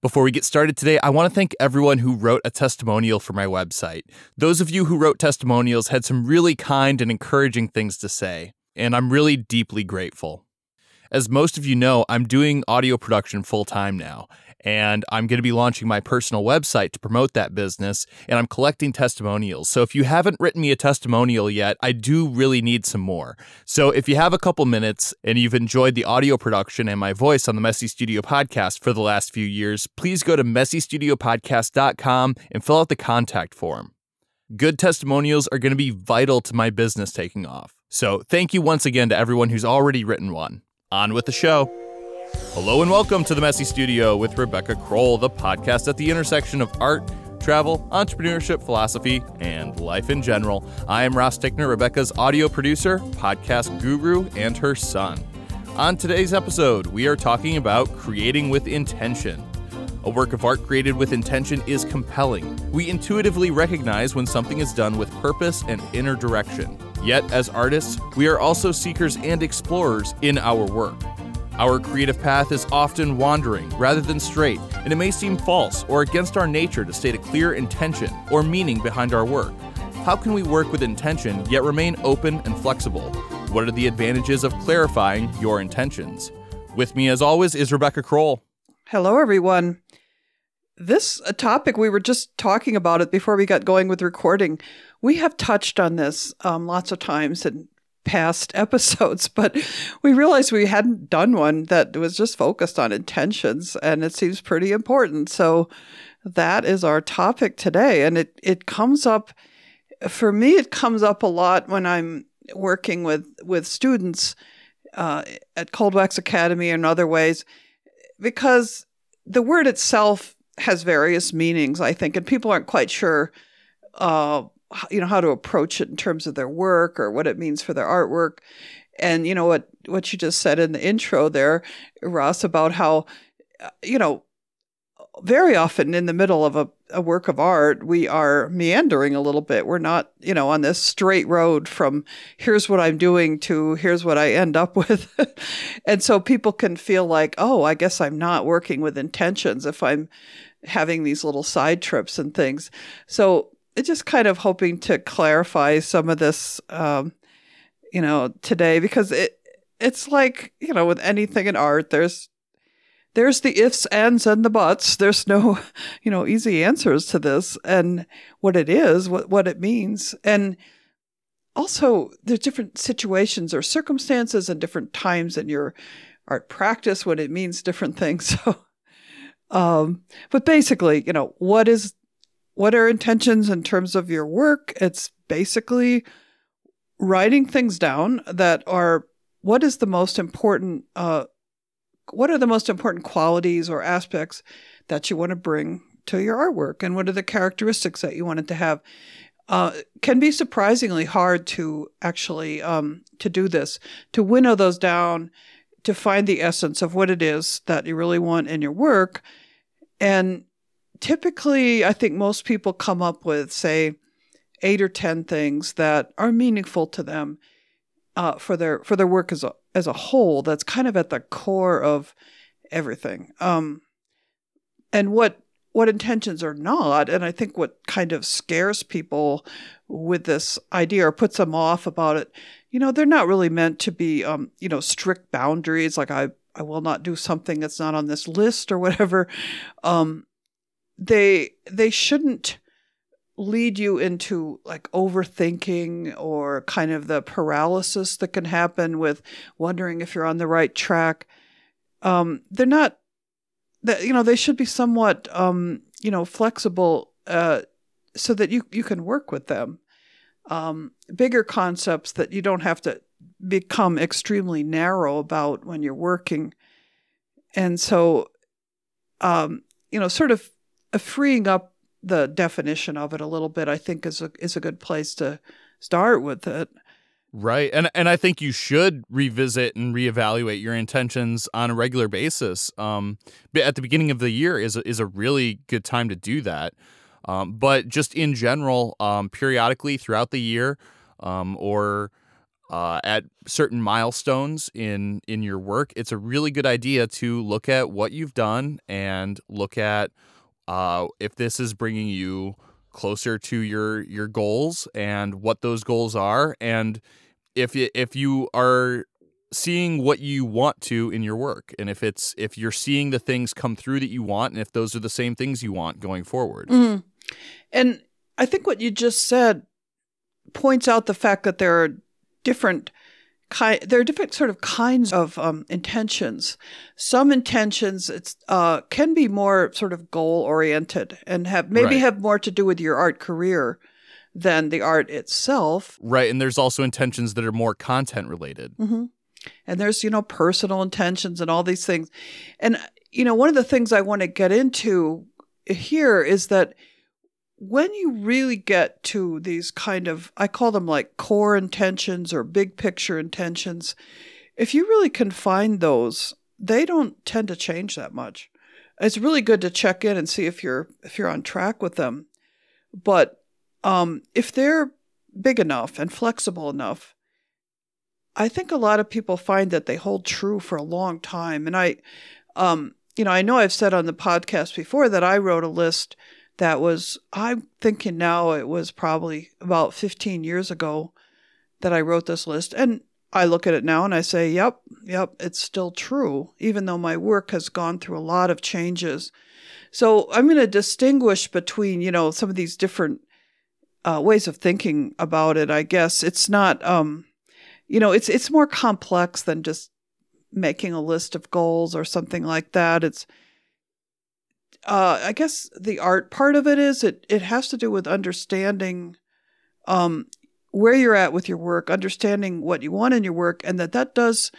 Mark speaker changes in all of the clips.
Speaker 1: Before we get started today, I want to thank everyone who wrote a testimonial for my website. Those of you who wrote testimonials had some really kind and encouraging things to say, and I'm really deeply grateful. As most of you know, I'm doing audio production full time now, and I'm going to be launching my personal website to promote that business, and I'm collecting testimonials. So if you haven't written me a testimonial yet, I do really need some more. So if you have a couple minutes and you've enjoyed the audio production and my voice on the Messy Studio podcast for the last few years, please go to messystudiopodcast.com and fill out the contact form. Good testimonials are going to be vital to my business taking off. So thank you once again to everyone who's already written one. On with the show. Hello and welcome to the Messy Studio with Rebecca Crowell, the podcast at the intersection of art, travel, entrepreneurship, philosophy, and life in general. I am Ross Tickner, Rebecca's audio producer, podcast guru, and her son. On today's episode, we are talking about creating with intention. A work of art created with intention is compelling. We intuitively recognize when something is done with purpose and inner direction. Yet, as artists, we are also seekers and explorers in our work. Our creative path is often wandering rather than straight, and it may seem false or against our nature to state a clear intention or meaning behind our work. How can we work with intention yet remain open and flexible? What are the advantages of clarifying your intentions? With me, as always, is Rebecca Crowell.
Speaker 2: Hello, everyone. This topic we were just talking about it before we got going with recording. We have touched on this um, lots of times and past episodes, but we realized we hadn't done one that was just focused on intentions, and it seems pretty important. So that is our topic today, and it it comes up for me. It comes up a lot when I'm working with with students uh, at Cold Wax Academy and other ways, because the word itself has various meanings, I think, and people aren't quite sure uh, you know how to approach it in terms of their work or what it means for their artwork. And you know what what you just said in the intro there ross about how uh, you know very often in the middle of a, a work of art we are meandering a little bit. We're not you know on this straight road from here's what i'm doing to here's what i end up with. And so people can feel like oh i guess i'm not working with intentions if i'm having these little side trips and things. So just kind of hoping to clarify some of this, um, you know, today because it it's like you know with anything in art, there's there's the ifs, ands, and the buts. There's no, you know, easy answers to this and what it is, what what it means, and also there's different situations or circumstances and different times in your art practice when it means different things. So, um, but basically, you know, what is what are intentions in terms of your work? It's basically writing things down that are what is the most important uh, what are the most important qualities or aspects that you want to bring to your artwork? And what are the characteristics that you want it to have? Uh, can be surprisingly hard to actually um, to do this to winnow those down to find the essence of what it is that you really want in your work. And typically, I think most people come up with, say, eight or 10 things that are meaningful to them uh, for their for their work as a, as a whole. That's kind of at the core of everything. Um, and what what intentions are not, and I think what kind of scares people with this idea or puts them off about it, you know, they're not really meant to be, um, you know, strict boundaries. Like I, I will not do something that's not on this list or whatever. Um, they they shouldn't lead you into like overthinking or kind of the paralysis that can happen with wondering if you're on the right track. Um, they're not that you know they should be somewhat um, you know flexible uh, so that you you can work with them. Um, bigger concepts that you don't have to become extremely narrow about when you're working, and so um, you know sort of freeing up the definition of it a little bit, I think is a is a good place to start with it.
Speaker 1: Right. And and I think you should revisit and reevaluate your intentions on a regular basis. Um at the beginning of the year is a, is a really good time to do that. Um, but just in general, um, periodically throughout the year, um, or uh, at certain milestones in in your work, it's a really good idea to look at what you've done and look at uh, if this is bringing you closer to your your goals and what those goals are, and if if you are seeing what you want to in your work and if it's if you're seeing the things come through that you want and if those are the same things you want going forward
Speaker 2: mm. and i think what you just said points out the fact that there are different kind there are different sort of kinds of um, intentions some intentions it's uh, can be more sort of goal oriented and have maybe
Speaker 1: Right.
Speaker 2: have more to do with your art career than the art itself
Speaker 1: right and there's also intentions that are more content related
Speaker 2: hmm And there's, you know, personal intentions and all these things. And, you know, one of the things I want to get into here is that when you really get to these kind of, I call them like core intentions or big picture intentions, if you really can find those, they don't tend to change that much. It's really good to check in and see if you're if you're on track with them. But um, if they're big enough and flexible enough, I think a lot of people find that they hold true for a long time. And I, um, you know, I know I've said on the podcast before that I wrote a list that was, I'm thinking now it was probably about 15 years ago that I wrote this list. And I look at it now and I say, yep, yep, it's still true, even though my work has gone through a lot of changes. So I'm going to distinguish between, you know, some of these different uh, ways of thinking about it. I guess it's not, um, you know, it's it's more complex than just making a list of goals or something like that. It's, uh, I guess the art part of it is it it has to do with understanding, um, where you're at with your work, understanding what you want in your work, and that that does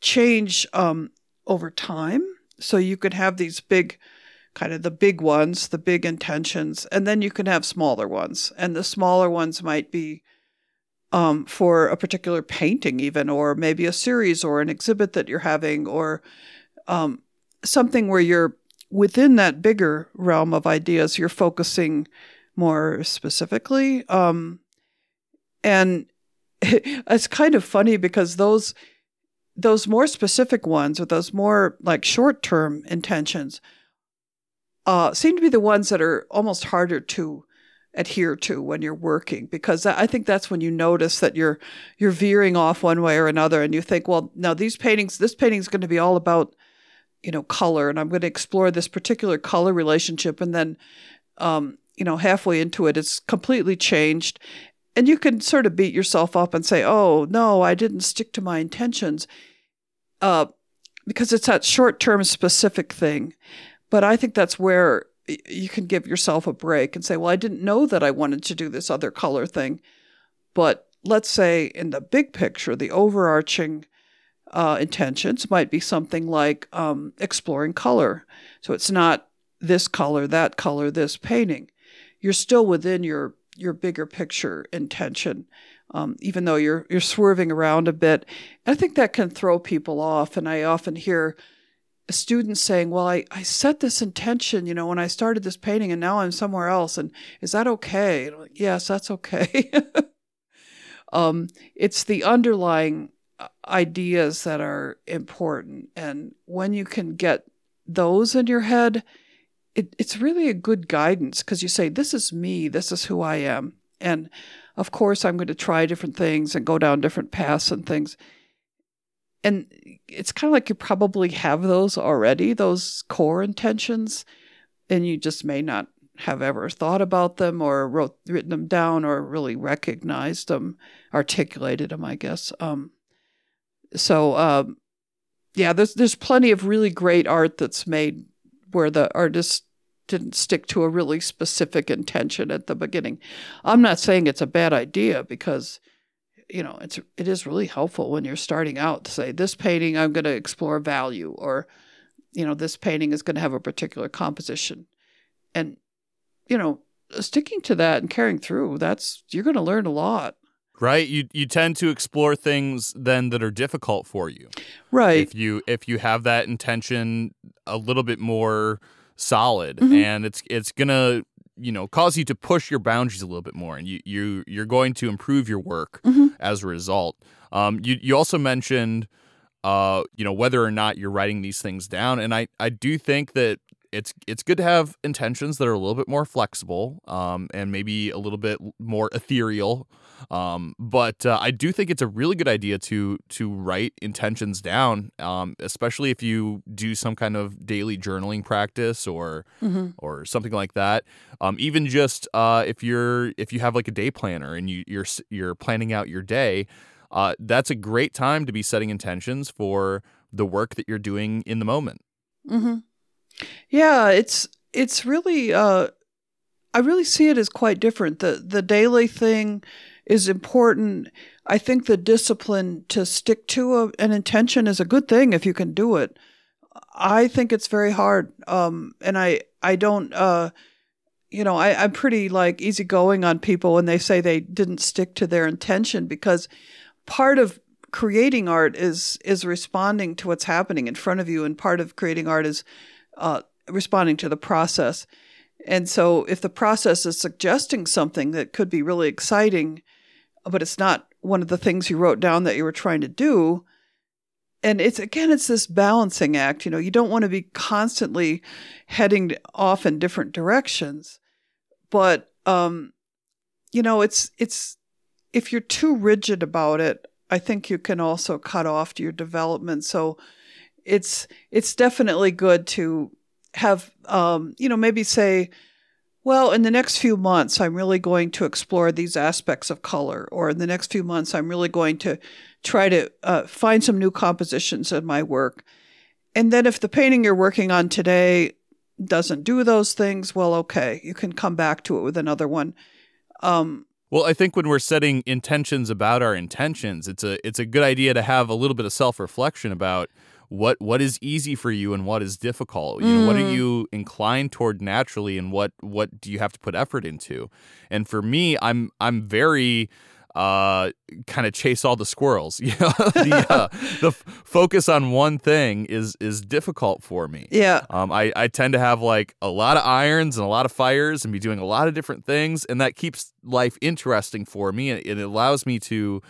Speaker 2: change um, over time. So you could have these big, kind of the big ones, the big intentions, and then you can have smaller ones, and the smaller ones might be um, for a particular painting, even, or maybe a series or an exhibit that you're having, or um, something where you're within that bigger realm of ideas, you're focusing more specifically. Um, and it's kind of funny because those those more specific ones or those more like short term intentions uh, seem to be the ones that are almost harder to adhere to when you're working because I think that's when you notice that you're you're veering off one way or another and you think well now these paintings this painting is going to be all about you know color and I'm going to explore this particular color relationship and then um, you know halfway into it it's completely changed and you can sort of beat yourself up and say oh no I didn't stick to my intentions uh, because it's that short term specific thing but I think that's where you can give yourself a break and say, well, I didn't know that I wanted to do this other color thing. But let's say in the big picture, the overarching uh, intentions might be something like um, exploring color. So it's not this color, that color, this painting. You're still within your your bigger picture intention, um, even though you're you're swerving around a bit. I think that can throw people off, and I often hear students saying, Well, I, I set this intention, you know, when I started this painting and now I'm somewhere else. And is that okay? And like, yes, that's okay. um, it's the underlying ideas that are important. And when you can get those in your head, it, it's really a good guidance because you say, This is me, this is who I am. And of course, I'm going to try different things and go down different paths and things and it's kind of like you probably have those already, those core intentions, and you just may not have ever thought about them or wrote written them down or really recognized them, articulated them, I guess. Um, so um, yeah, there's there's plenty of really great art that's made where the artist didn't stick to a really specific intention at the beginning. I'm not saying it's a bad idea because you know it's it is really helpful when you're starting out to say this painting i'm going to explore value or you know this painting is going to have a particular composition and you know sticking to that and carrying through that's you're going to learn a lot
Speaker 1: right you you tend to explore things then that are difficult for you
Speaker 2: right
Speaker 1: if you if you have that intention a little bit more solid
Speaker 2: Mhm.
Speaker 1: and it's it's gonna you know cause you to push your boundaries a little bit more, and you you you're going to improve your work
Speaker 2: Mhm.
Speaker 1: as a result. Um, you you also mentioned, uh, you know, whether or not you're writing these things down, and I I do think that it's it's good to have intentions that are a little bit more flexible, um, and maybe a little bit more ethereal. Um, but uh, I do think it's a really good idea to to write intentions down, um, especially if you do some kind of daily journaling practice or
Speaker 2: Mhm.
Speaker 1: or something like that. Um, even just uh, if you're if you have like a day planner and you you're you're planning out your day, uh, that's a great time to be setting intentions for the work that you're doing in the moment.
Speaker 2: Mm-hmm. Yeah, it's it's really uh I really see it as quite different. The the daily thing is important. I think the discipline to stick to a, an intention is a good thing if you can do it. I think it's very hard. Um and I I don't uh you know, I, I'm pretty like easygoing on people when they say they didn't stick to their intention because part of creating art is is responding to what's happening in front of you, and part of creating art is uh, responding to the process. And so, if the process is suggesting something that could be really exciting, but it's not one of the things you wrote down that you were trying to do, and it's again, it's this balancing act. You know, you don't want to be constantly heading off in different directions, but um, you know, it's it's if you're too rigid about it, I think you can also cut off your development. So it's it's definitely good to have um, you know maybe say well in the next few months i'm really going to explore these aspects of color or in the next few months i'm really going to try to uh, find some new compositions in my work. And then if the painting you're working on today doesn't do those things well okay you can come back to it with another one. Um,
Speaker 1: Well, I think when we're setting intentions about our intentions, it's a it's a good idea to have a little bit of self reflection about what what is easy for you and what is difficult. You know, what are
Speaker 2: Mm.
Speaker 1: you inclined toward naturally, and what what do you have to put effort into? And for me, I'm I'm very uh kind of chase all the squirrels you know the uh, the f- focus on one thing is is difficult for me
Speaker 2: yeah
Speaker 1: um, I, I tend to have like a lot of irons and a lot of fires and be doing a lot of different things, and that keeps life interesting for me. And it allows me to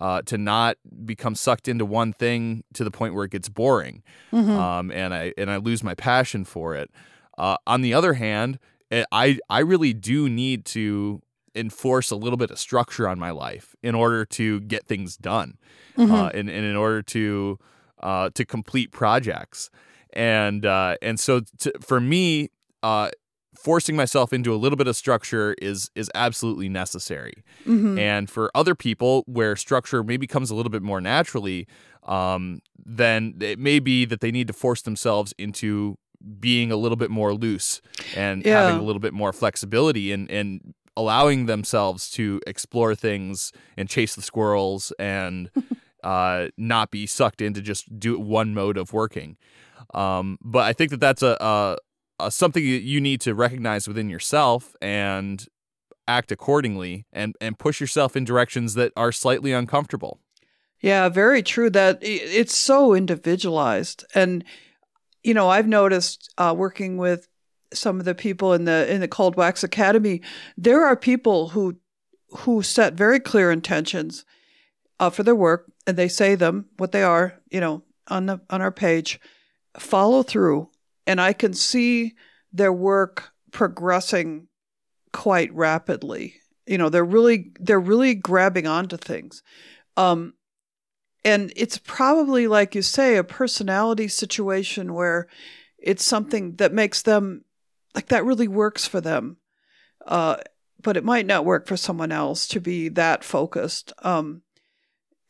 Speaker 1: uh, to not become sucked into one thing to the point where it gets boring,
Speaker 2: Mhm.
Speaker 1: um, and I and I lose my passion for it. Uh, on the other hand, eh, I I really do need to enforce a little bit of structure on my life in order to get things done
Speaker 2: Mhm.
Speaker 1: uh, and, and in order to uh, to complete projects. And uh, and so to, for me, uh, forcing myself into a little bit of structure is is absolutely necessary.
Speaker 2: Mhm.
Speaker 1: And for other people, where structure maybe comes a little bit more naturally, um, then it may be that they need to force themselves into being a little bit more loose and
Speaker 2: Yeah.
Speaker 1: having a little bit more flexibility and and allowing themselves to explore things and chase the squirrels and uh, not be sucked into just do one mode of working. Um, but I think that that's a, a, a something that you need to recognize within yourself and act accordingly and and push yourself in directions that are slightly uncomfortable.
Speaker 2: Yeah, very true. That it's so individualized, and you know, I've noticed uh, working with some of the people in the in the Cold Wax Academy, there are people who who set very clear intentions uh, for their work, and they say them what they are, you know, on the on our page, follow through, and I can see their work progressing quite rapidly. You know, they're really they're really grabbing onto things. Um, and it's probably like you say a personality situation where it's something that makes them like that really works for them uh, but it might not work for someone else to be that focused um,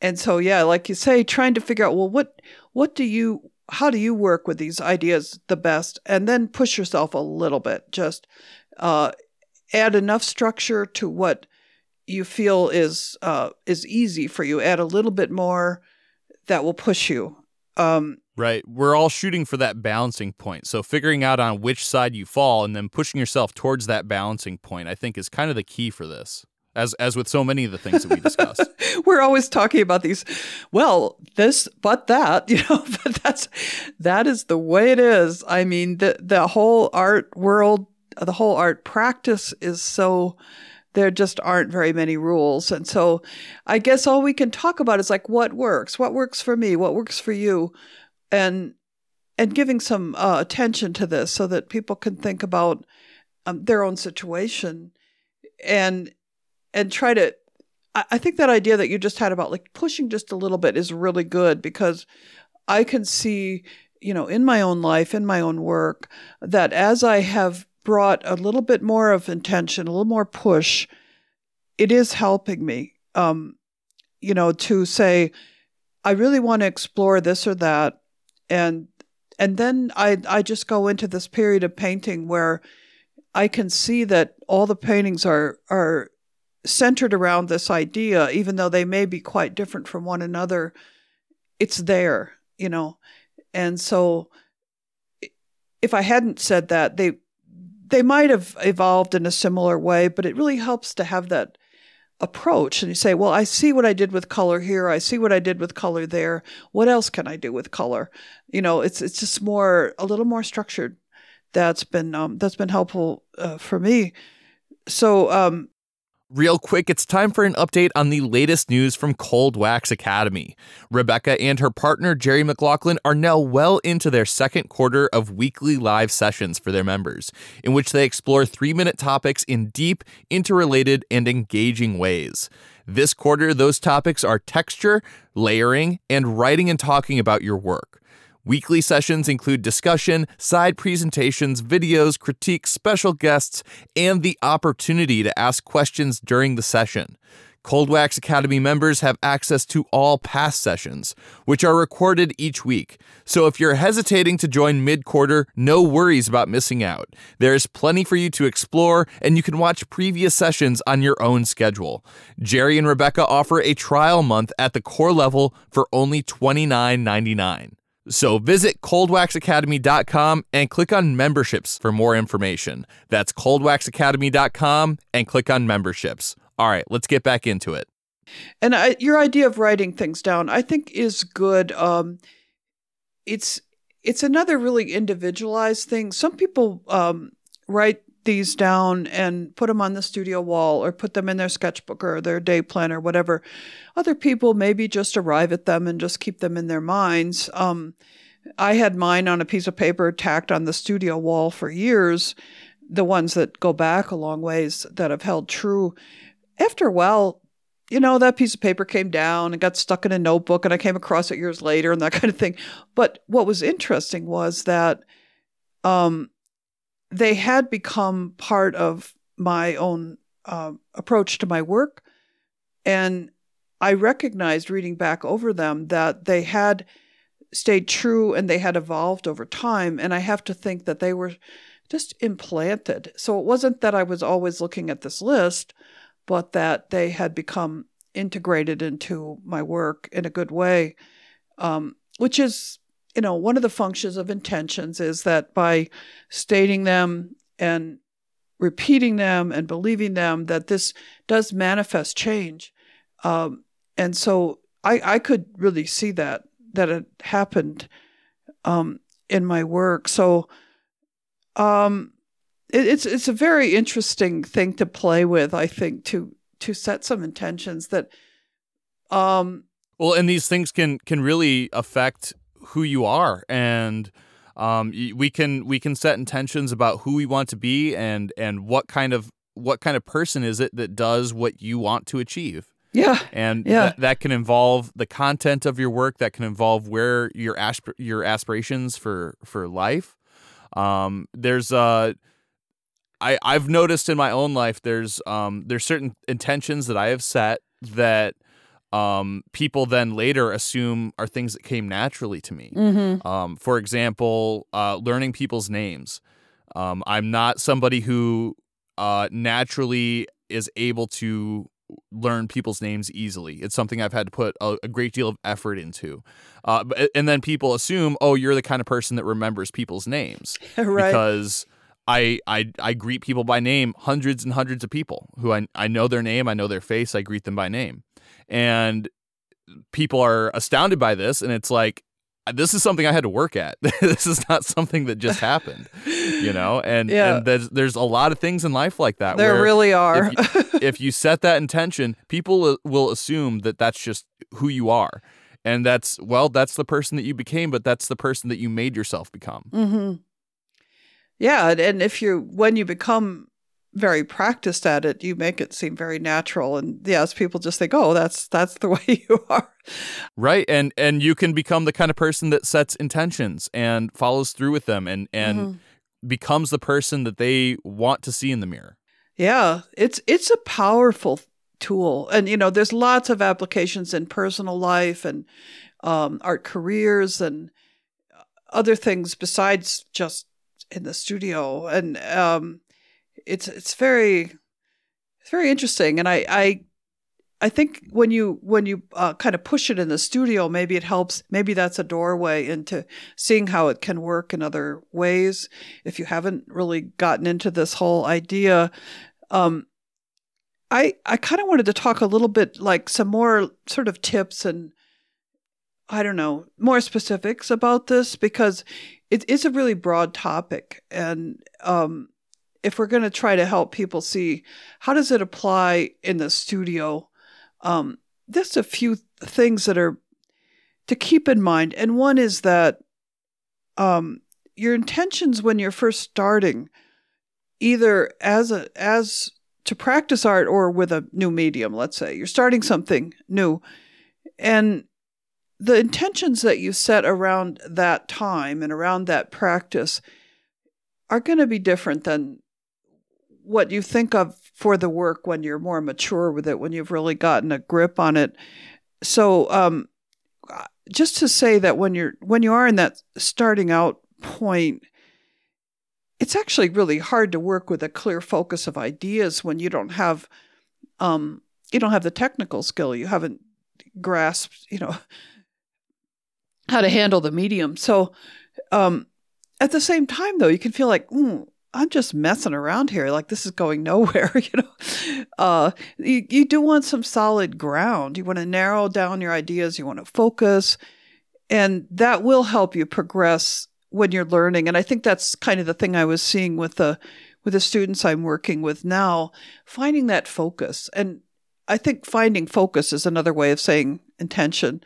Speaker 2: and so yeah like you say trying to figure out well what what do you how do you work with these ideas the best and then push yourself a little bit just uh, add enough structure to what you feel is uh, is easy for you. Add a little bit more that will push you. Um,
Speaker 1: Right. We're all shooting for that balancing point. So figuring out on which side you fall and then pushing yourself towards that balancing point, I think is kind of the key for this. As as with so many of the things that we discuss.
Speaker 2: we're always talking about these. Well, this, but that, you know. But that's that is the way it is. I mean, the the whole art world the whole art practice is so there just aren't very many rules. And so I guess all we can talk about is like what works, what works for me, what works for you, and and giving some uh, attention to this so that people can think about um, their own situation and and try to I, think that idea that you just had about like pushing just a little bit is really good because I can see, you know, in my own life, in my own work, that as I have brought a little bit more of intention, a little more push, it is helping me. Um, you know, to say, I really want to explore this or that, and and then I I just go into this period of painting where I can see that all the paintings are are centered around this idea, even though they may be quite different from one another. It's there, you know, and so if I hadn't said that, they they might have evolved in a similar way, but it really helps to have that approach and you say, well, I see what I did with color here. I see what I did with color there. What else can I do with color? You know, it's it's just more a little more structured. That's been um, that's been helpful uh, for me. So um,
Speaker 1: Real quick, it's time for an update on the latest news from Cold Wax Academy. Rebecca and her partner, Jerry McLaughlin, are now well into their second quarter of weekly live sessions for their members, in which they explore three minute topics in deep, interrelated, and engaging ways. This quarter, those topics are texture, layering, and writing and talking about your work. Weekly sessions include discussion, side presentations, videos, critiques, special guests, and the opportunity to ask questions during the session. Cold Wax Academy members have access to all past sessions, which are recorded each week. So if you're hesitating to join mid quarter, no worries about missing out. There's plenty for you to explore, and you can watch previous sessions on your own schedule. Jerry and Rebecca offer a trial month at the core level for only $29.99. So visit coldwaxacademy.com and click on memberships for more information. That's coldwaxacademy.com and click on memberships. All right, let's get back into it.
Speaker 2: And I, your idea of writing things down, I think, is good. Um, it's it's another really individualized thing. Some people um, write these down and put them on the studio wall or put them in their sketchbook or their day planner, whatever. Other people maybe just arrive at them and just keep them in their minds. Um, I had mine on a piece of paper tacked on the studio wall for years, the ones that go back a long ways that have held true. After a while, you know, that piece of paper came down and got stuck in a notebook, and I came across it years later and that kind of thing. But what was interesting was that um, they had become part of my own uh, approach to my work. And I recognized reading back over them that they had stayed true and they had evolved over time. And I have to think that they were just implanted. So it wasn't that I was always looking at this list, but that they had become integrated into my work in a good way, um, which is you know, one of the functions of intentions is that by stating them and repeating them and believing them, that this does manifest change. Um, and so I, I could really see that, that it happened um, in my work. So um, it, it's, it's a very interesting thing to play with, I think, to, to set some intentions that, um,
Speaker 1: well, and these things can can really affect who you are. And um, we can we can set intentions about who we want to be and and what kind of what kind of person is it that does what you want to achieve.
Speaker 2: Yeah.
Speaker 1: And
Speaker 2: yeah.
Speaker 1: Th- that can involve the content of your work that can involve where your asp- your aspirations for for life. Um, there's uh I, I've noticed in my own life there's um there's certain intentions that I have set that um, people then later assume are things that came naturally to me.
Speaker 2: Mm-hmm.
Speaker 1: Um, for example, uh, learning people's names. Um, I'm not somebody who uh, naturally is able to learn people's names easily. It's something I've had to put a, a great deal of effort into. Uh, and then people assume, oh, you're the kind of person that remembers people's names
Speaker 2: right.
Speaker 1: because. I, I I greet people by name, hundreds and hundreds of people who I, I know their name, I know their face, I greet them by name and people are astounded by this and it's like this is something I had to work at. this is not something that just happened, you know. And
Speaker 2: Yeah.
Speaker 1: and there's there's a lot of things in life like that.
Speaker 2: There really are.
Speaker 1: If you, if you set that intention, people will- assume that that's just who you are, and that's well, that's the person that you became, but that's the person that you made yourself become.
Speaker 2: hmm Yeah, and, and if you when you become very practiced at it, you make it seem very natural. And yes, people just think, "Oh, that's that's the way you are."
Speaker 1: Right. And and you can become the kind of person that sets intentions and follows through with them and and
Speaker 2: Mhm.
Speaker 1: becomes the person that they want to see in the mirror.
Speaker 2: Yeah, it's it's a powerful tool, and you know, there's lots of applications in personal life and um, art careers and other things besides just in the studio. And um, it's it's very it's very interesting, and I I I think when you when you uh, kind of push it in the studio, maybe it helps. Maybe that's a doorway into seeing how it can work in other ways. If you haven't really gotten into this whole idea, um, I I kind of wanted to talk a little bit like some more sort of tips and I don't know more specifics about this because it is a really broad topic and um, if we're going to try to help people see how does it apply in the studio? Um, just a few things that are to keep in mind and one is that um, your intentions when you're first starting either as a as to practice art or with a new medium let's say you're starting something new and the intentions that you set around that time and around that practice are going to be different than what you think of for the work when you're more mature with it, when you've really gotten a grip on it. So, um, just to say that when you're when you are in that starting out point, it's actually really hard to work with a clear focus of ideas when you don't have um, you don't have the technical skill. You haven't grasped, you know, how to handle the medium. So, um, at the same time, though, you can feel like, mm, I'm just messing around here. Like this is going nowhere. You know, uh, you, you do want some solid ground. You want to narrow down your ideas. You want to focus, and that will help you progress when you're learning. And I think that's kind of the thing I was seeing with the with the students I'm working with now, finding that focus. And I think finding focus is another way of saying intention.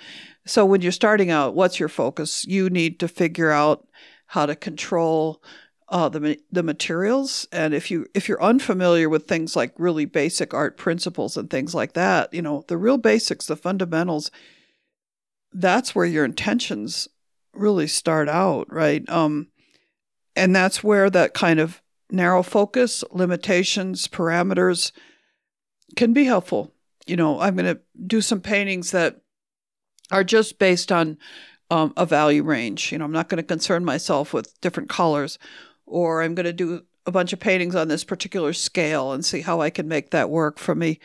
Speaker 2: So when you're starting out, what's your focus? You need to figure out how to control uh, the the materials, and if you if you're unfamiliar with things like really basic art principles and things like that, you know the real basics, the fundamentals. That's where your intentions really start out, right? Um, and that's where that kind of narrow focus, limitations, parameters can be helpful. You know, I'm going to do some paintings that are just based on um, a value range. You know, I'm not going to concern myself with different colors, or I'm going to do a bunch of paintings on this particular scale and see how I can make that work for me.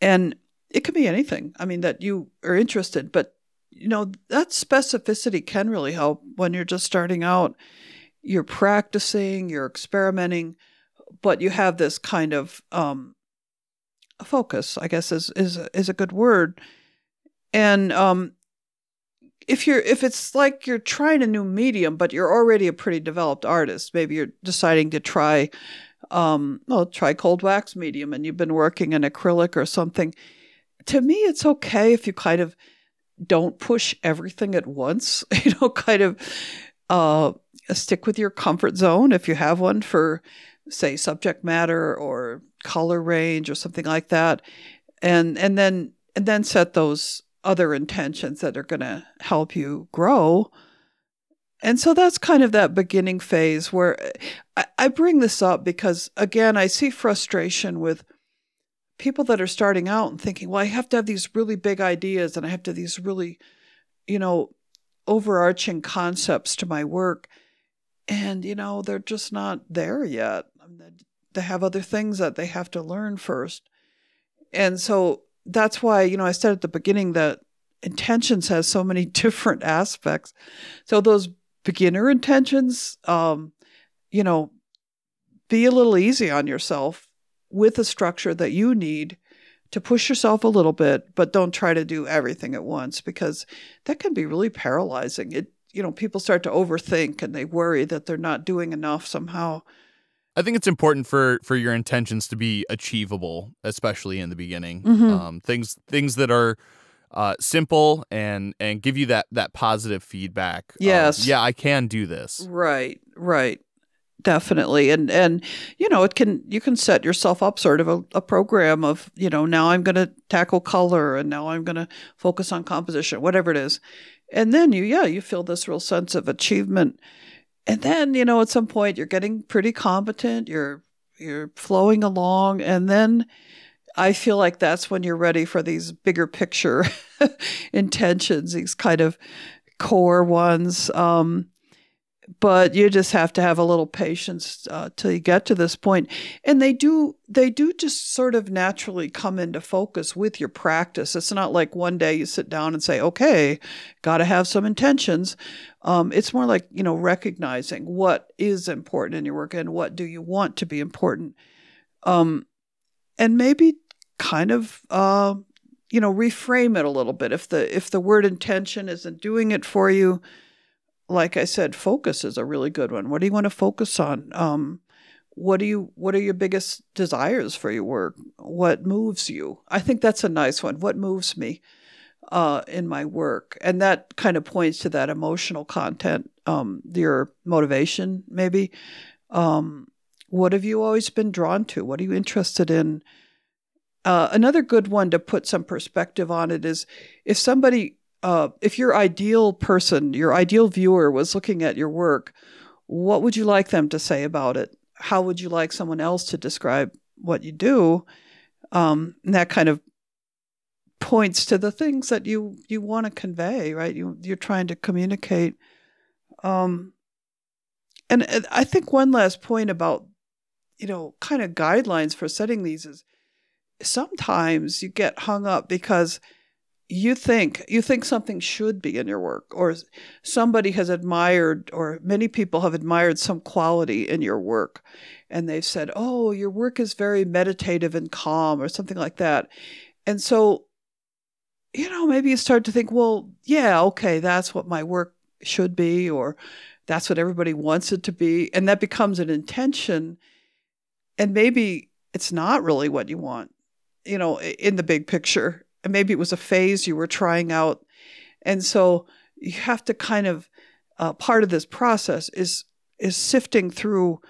Speaker 2: And it can be anything. I mean, that you are interested, but you know, that specificity can really help when you're just starting out. You're practicing, you're experimenting, but you have this kind of um, focus. I guess is is is a good word. And um, if you're if it's like you're trying a new medium, but you're already a pretty developed artist, maybe you're deciding to try, um, well, try cold wax medium, and you've been working in acrylic or something. To me, it's okay if you kind of don't push everything at once. You know, kind of uh, stick with your comfort zone if you have one for, say, subject matter or color range or something like that, and and then and then set those other intentions that are going to help you grow. And so that's kind of that beginning phase where eh, I, I bring this up because, again, I see frustration with people that are starting out and thinking, well, I have to have these really big ideas and I have to have these really, you know, overarching concepts to my work. And, you know, they're just not there yet. They have other things that they have to learn first. And so that's why, you know, I said at the beginning that intentions has so many different aspects. So those beginner intentions, um, you know, be a little easy on yourself with the structure that you need to push yourself a little bit, but don't try to do everything at once because that can be really paralyzing. It you know, people start to overthink and they worry that they're not doing enough somehow.
Speaker 1: I think it's important for for your intentions to be achievable, especially in the beginning.
Speaker 2: Mhm.
Speaker 1: Um, things things that are uh, simple and and give you that that positive feedback.
Speaker 2: Yes.
Speaker 1: yeah, I can do this.
Speaker 2: Right, right. Definitely. And and you know, it can you can set yourself up sort of a, a program of, you know, now I'm gonna tackle color and now I'm gonna focus on composition, whatever it is. And then you yeah, you feel this real sense of achievement. And then, you know, at some point you're getting pretty competent, you're you're flowing along, and then I feel like that's when you're ready for these bigger picture intentions, these kind of core ones. Um, but you just have to have a little patience uh, till you get to this point. And they do they do just sort of naturally come into focus with your practice. It's not like one day you sit down and say okay got to have some intentions. Um, it's more like you know recognizing what is important in your work and what do you want to be important. Um, and maybe kind of uh, you know reframe it a little bit. If the if the word intention isn't doing it for you like I said, focus is a really good one. What do you want to focus on? Um, what do you what are your biggest desires for your work? What moves you? I think that's a nice one. What moves me uh, in my work? And that kind of points to that emotional content, um, your motivation, maybe. Um, what have you always been drawn to? What are you interested in? Uh, another good one to put some perspective on it is if somebody uh, if your ideal person, your ideal viewer was looking at your work, what would you like them to say about it? How would you like someone else to describe what you do? Um, and that kind of points to the things that you you want to convey, right? You you're trying to communicate. Um, and, and I think one last point about you know kind of guidelines for setting these is sometimes you get hung up because you think you think something should be in your work or somebody has admired or many people have admired some quality in your work and they've said oh your work is very meditative and calm or something like that. And so you know maybe you start to think well yeah okay that's what my work should be or that's what everybody wants it to be and that becomes an intention and maybe it's not really what you want you know in the big picture maybe it was a phase you were trying out. And so you have to kind of uh, part of this process is is sifting through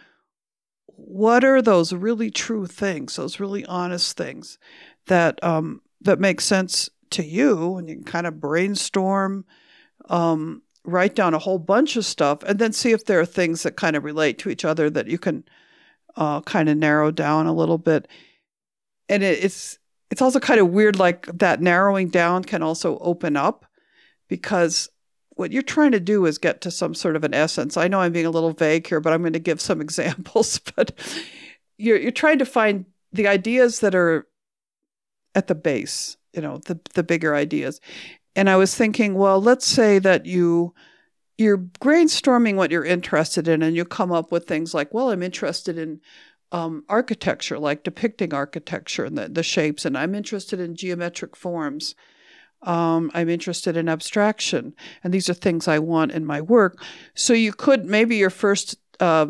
Speaker 2: what are those really true things, those really honest things that um, that make sense to you, and you can kind of brainstorm, um, write down a whole bunch of stuff, and then see if there are things that kind of relate to each other that you can uh, kind of narrow down a little bit. And it, it's it's also kind of weird like that narrowing down can also open up because what you're trying to do is get to some sort of an essence. I know I'm being a little vague here, but I'm going to give some examples. But you're you're trying to find the ideas that are at the base, you know, the the bigger ideas. And I was thinking, well, let's say that you you're brainstorming what you're interested in, and you come up with things like, well, I'm interested in um, architecture, like depicting architecture and the, the shapes, and I'm interested in geometric forms. Um, I'm interested in abstraction, and these are things I want in my work. So you could maybe your first uh,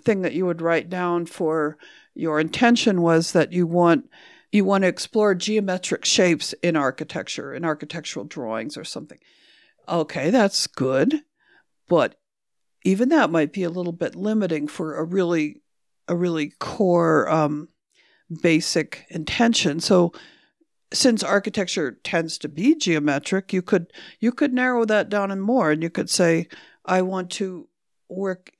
Speaker 2: thing that you would write down for your intention was that you want you want to explore geometric shapes in architecture, in architectural drawings or something. Okay, that's good, but even that might be a little bit limiting for a really a really core um, basic intention. So since architecture tends to be geometric, you could you could narrow that down and more, and you could say, I want to work.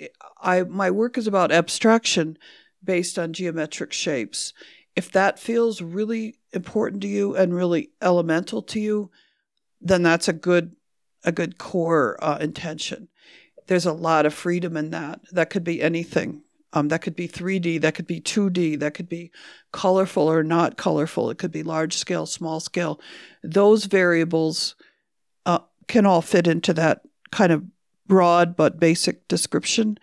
Speaker 2: I my work is about abstraction based on geometric shapes. If that feels really important to you and really elemental to you, then that's a good a good core uh, intention. There's a lot of freedom in that. That could be anything. Um, that could be 3D, that could be 2D, that could be colorful or not colorful. It could be large scale, small scale. Those variables uh, can all fit into that kind of broad but basic description.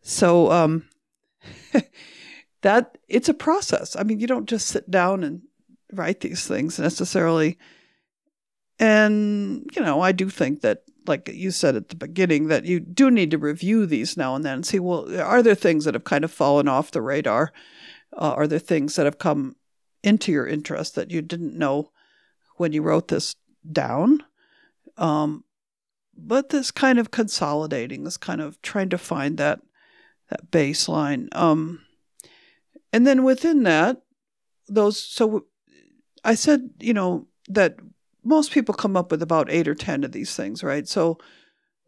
Speaker 2: So um, that it's a process. I mean, you don't just sit down and write these things necessarily. And, you know, I do think that, like you said at the beginning, that you do need to review these now and then and see, well, are there things that have kind of fallen off the radar? Uh, are there things that have come into your interest that you didn't know when you wrote this down? Um, but this kind of consolidating, this kind of trying to find that that baseline. Um, and then within that, those so I said, you know, that most people come up with about eight or ten of these things, right? So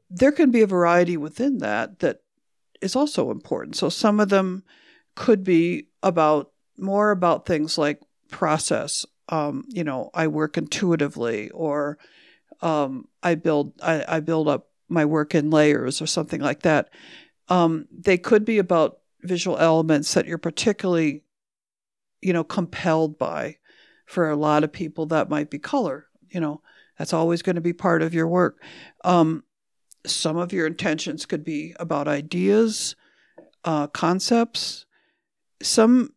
Speaker 2: there can be a variety within that that is also important. So some of them could be about more about things like process. Um, you know, I work intuitively, or um, I build I, I, build up my work in layers, or something like that. Um, they could be about visual elements that you're particularly, you know, compelled by. For a lot of people, that might be color. You know, that's always going to be part of your work. Um, some of your intentions could be about ideas, uh, concepts. Some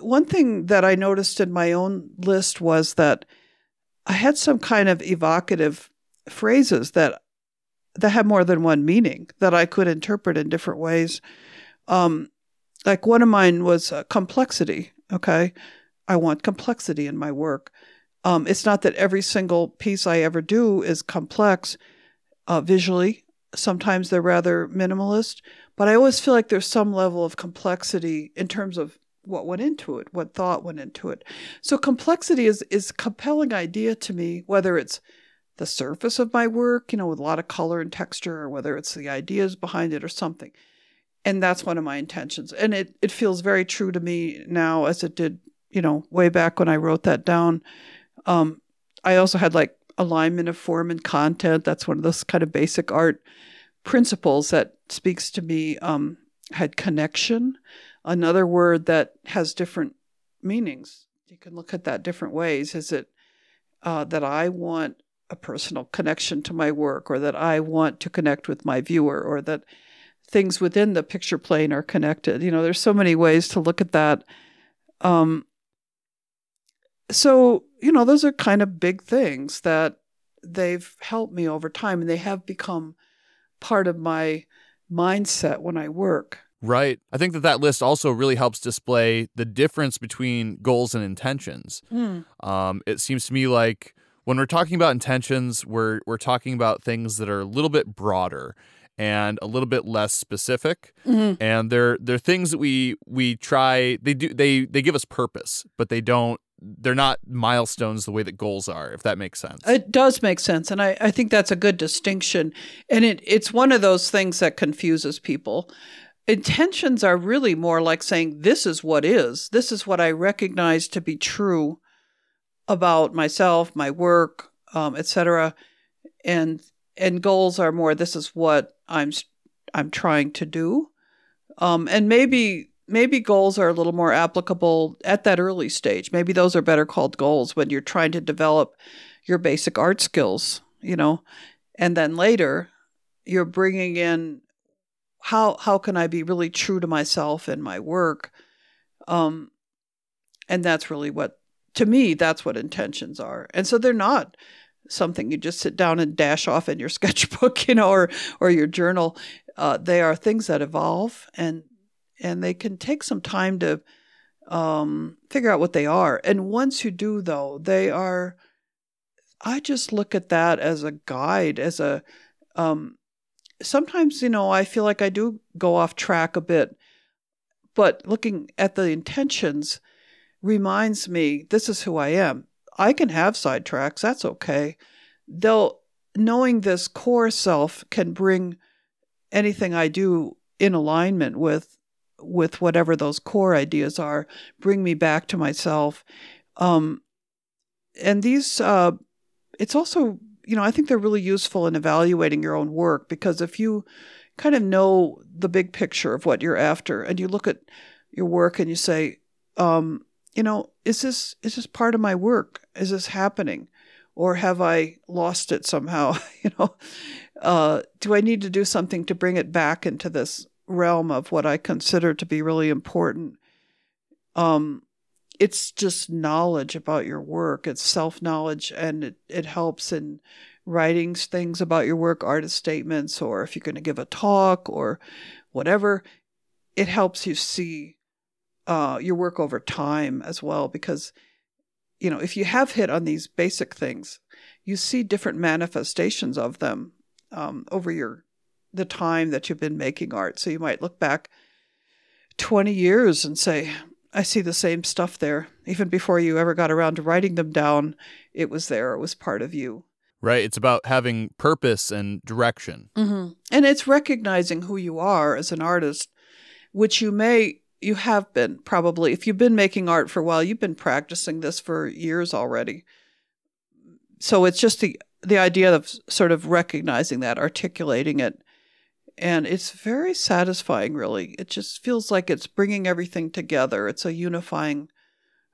Speaker 2: one thing that I noticed in my own list was that I had some kind of evocative phrases that that had more than one meaning that I could interpret in different ways. Um, like one of mine was uh, complexity. Okay, I want complexity in my work. Um, it's not that every single piece I ever do is complex uh, visually. Sometimes they're rather minimalist, but I always feel like there's some level of complexity in terms of what went into it, what thought went into it. So complexity is is a compelling idea to me, whether it's the surface of my work, you know, with a lot of color and texture, or whether it's the ideas behind it or something. And that's one of my intentions. And it, it feels very true to me now as it did, you know, way back when I wrote that down. Um, I also had like alignment of form and content. That's one of those kind of basic art principles that speaks to me. Um, had connection another word that has different meanings. You can look at that different ways. Is it uh, that I want a personal connection to my work, or that I want to connect with my viewer, or that things within the picture plane are connected? You know, there's so many ways to look at that. Um, so, you know, those are kind of big things that they've helped me over time, and they have become part of my mindset when I work.
Speaker 1: Right. I think that that list also really helps display the difference between goals and intentions. Mm. Um, it seems to me like when we're talking about intentions, we're we're talking about things that are a little bit broader and a little bit less specific. Mm-hmm. And they're they're things that we we try. They do they they give us purpose, but they don't they're not milestones the way that goals are, if that makes sense.
Speaker 2: It does make sense. And I, I think that's a good distinction. And it, it's one of those things that confuses people intentions are really more like saying, This is what is. This is what I recognize to be true about myself, my work, um, etc. And and goals are more this is what I'm I'm trying to do. Um, and maybe maybe goals are a little more applicable at that early stage. Maybe those are better called goals when you're trying to develop your basic art skills, you know. And then later, you're bringing in how how can I be really true to myself and my work? Um, and that's really what to me that's what intentions are. And so they're not something you just sit down and dash off in your sketchbook, you know, or or your journal. Uh, they are things that evolve and and they can take some time to um, figure out what they are. And once you do, though, they are. I just look at that as a guide, as a um, sometimes, you know, I feel like I do go off track a bit, but looking at the intentions reminds me this is who I am. I can have sidetracks, that's okay. Though knowing this core self can bring anything I do in alignment with with whatever those core ideas are, bring me back to myself. Um, and these, uh, it's also you know, I think they're really useful in evaluating your own work because if you kind of know the big picture of what you're after and you look at your work and you say, um, you know, is this is this part of my work? Is this happening? Or have I lost it somehow? you know, uh, do I need to do something to bring it back into this realm of what I consider to be really important? Um, it's just knowledge about your work. It's self knowledge, and it, it helps in writing things about your work, artist statements, or if you're going to give a talk or whatever. It helps you see uh, your work over time as well, because you know if you have hit on these basic things, you see different manifestations of them um, over your the time that you've been making art. So you might look back 20 years and say, I see the same stuff there. Even before you ever got around to writing them down, it was there. It was part of you.
Speaker 1: Right. It's about having purpose and direction.
Speaker 2: Mm-hmm. And it's recognizing who you are as an artist, which you may, you have been probably. If you've been making art for a while, you've been practicing this for years already. So it's just the, the idea of sort of recognizing that, articulating it, and it's very satisfying really. It just feels like it's bringing everything together. It's a unifying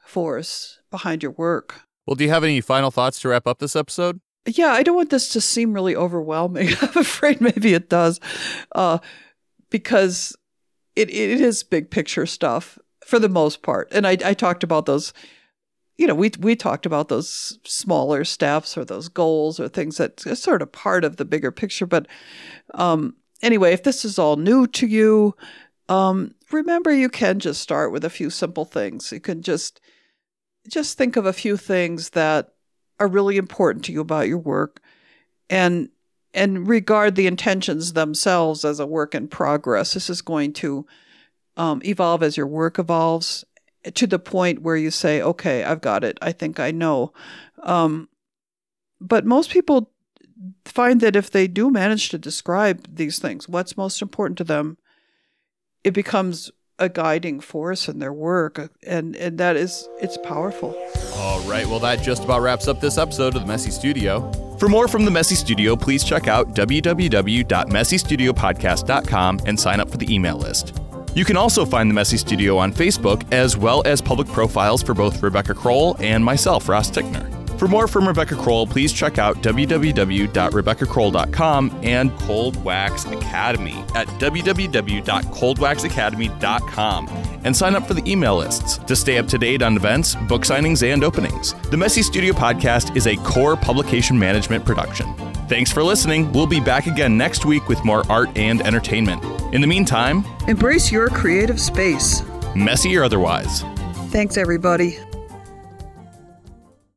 Speaker 2: force behind your work.
Speaker 1: Well do you have any final thoughts to wrap up this episode?
Speaker 2: Yeah i don't want this to seem really overwhelming. I'm afraid maybe it does uh, because it, it is big picture stuff for the most part. And I, I talked about those you know, we we talked about those smaller steps or those goals or things that are sort of part of the bigger picture. But um, anyway, if this is all new to you, um, remember you can just start with a few simple things. You can just just think of a few things that are really important to you about your work, and and regard the intentions themselves as a work in progress. This is going to um, evolve as your work evolves to the point where you say, "Okay, I've got it. I think I know." Um, but most people find that if they do manage to describe these things, what's most important to them, it becomes a guiding force in their work and and that is it's powerful.
Speaker 1: All right, well that just about wraps up this episode of the Messy Studio. For more from the Messy Studio, please check out www.messystudiopodcast.com and sign up for the email list. You can also find the Messy Studio on Facebook as well as public profiles for both Rebecca Crowell and myself, Ross Tickner. For more from Rebecca Crowell, please check out www.rebeccacrowell.com and Cold Wax Academy at www.coldwaxacademy.com and sign up for the email lists to stay up to date on events, book signings, and openings. The Messy Studio podcast is a core publication management production. Thanks for listening. We'll be back again next week with more art and entertainment. In the meantime,
Speaker 2: embrace your creative space,
Speaker 1: messy or otherwise.
Speaker 2: Thanks, everybody.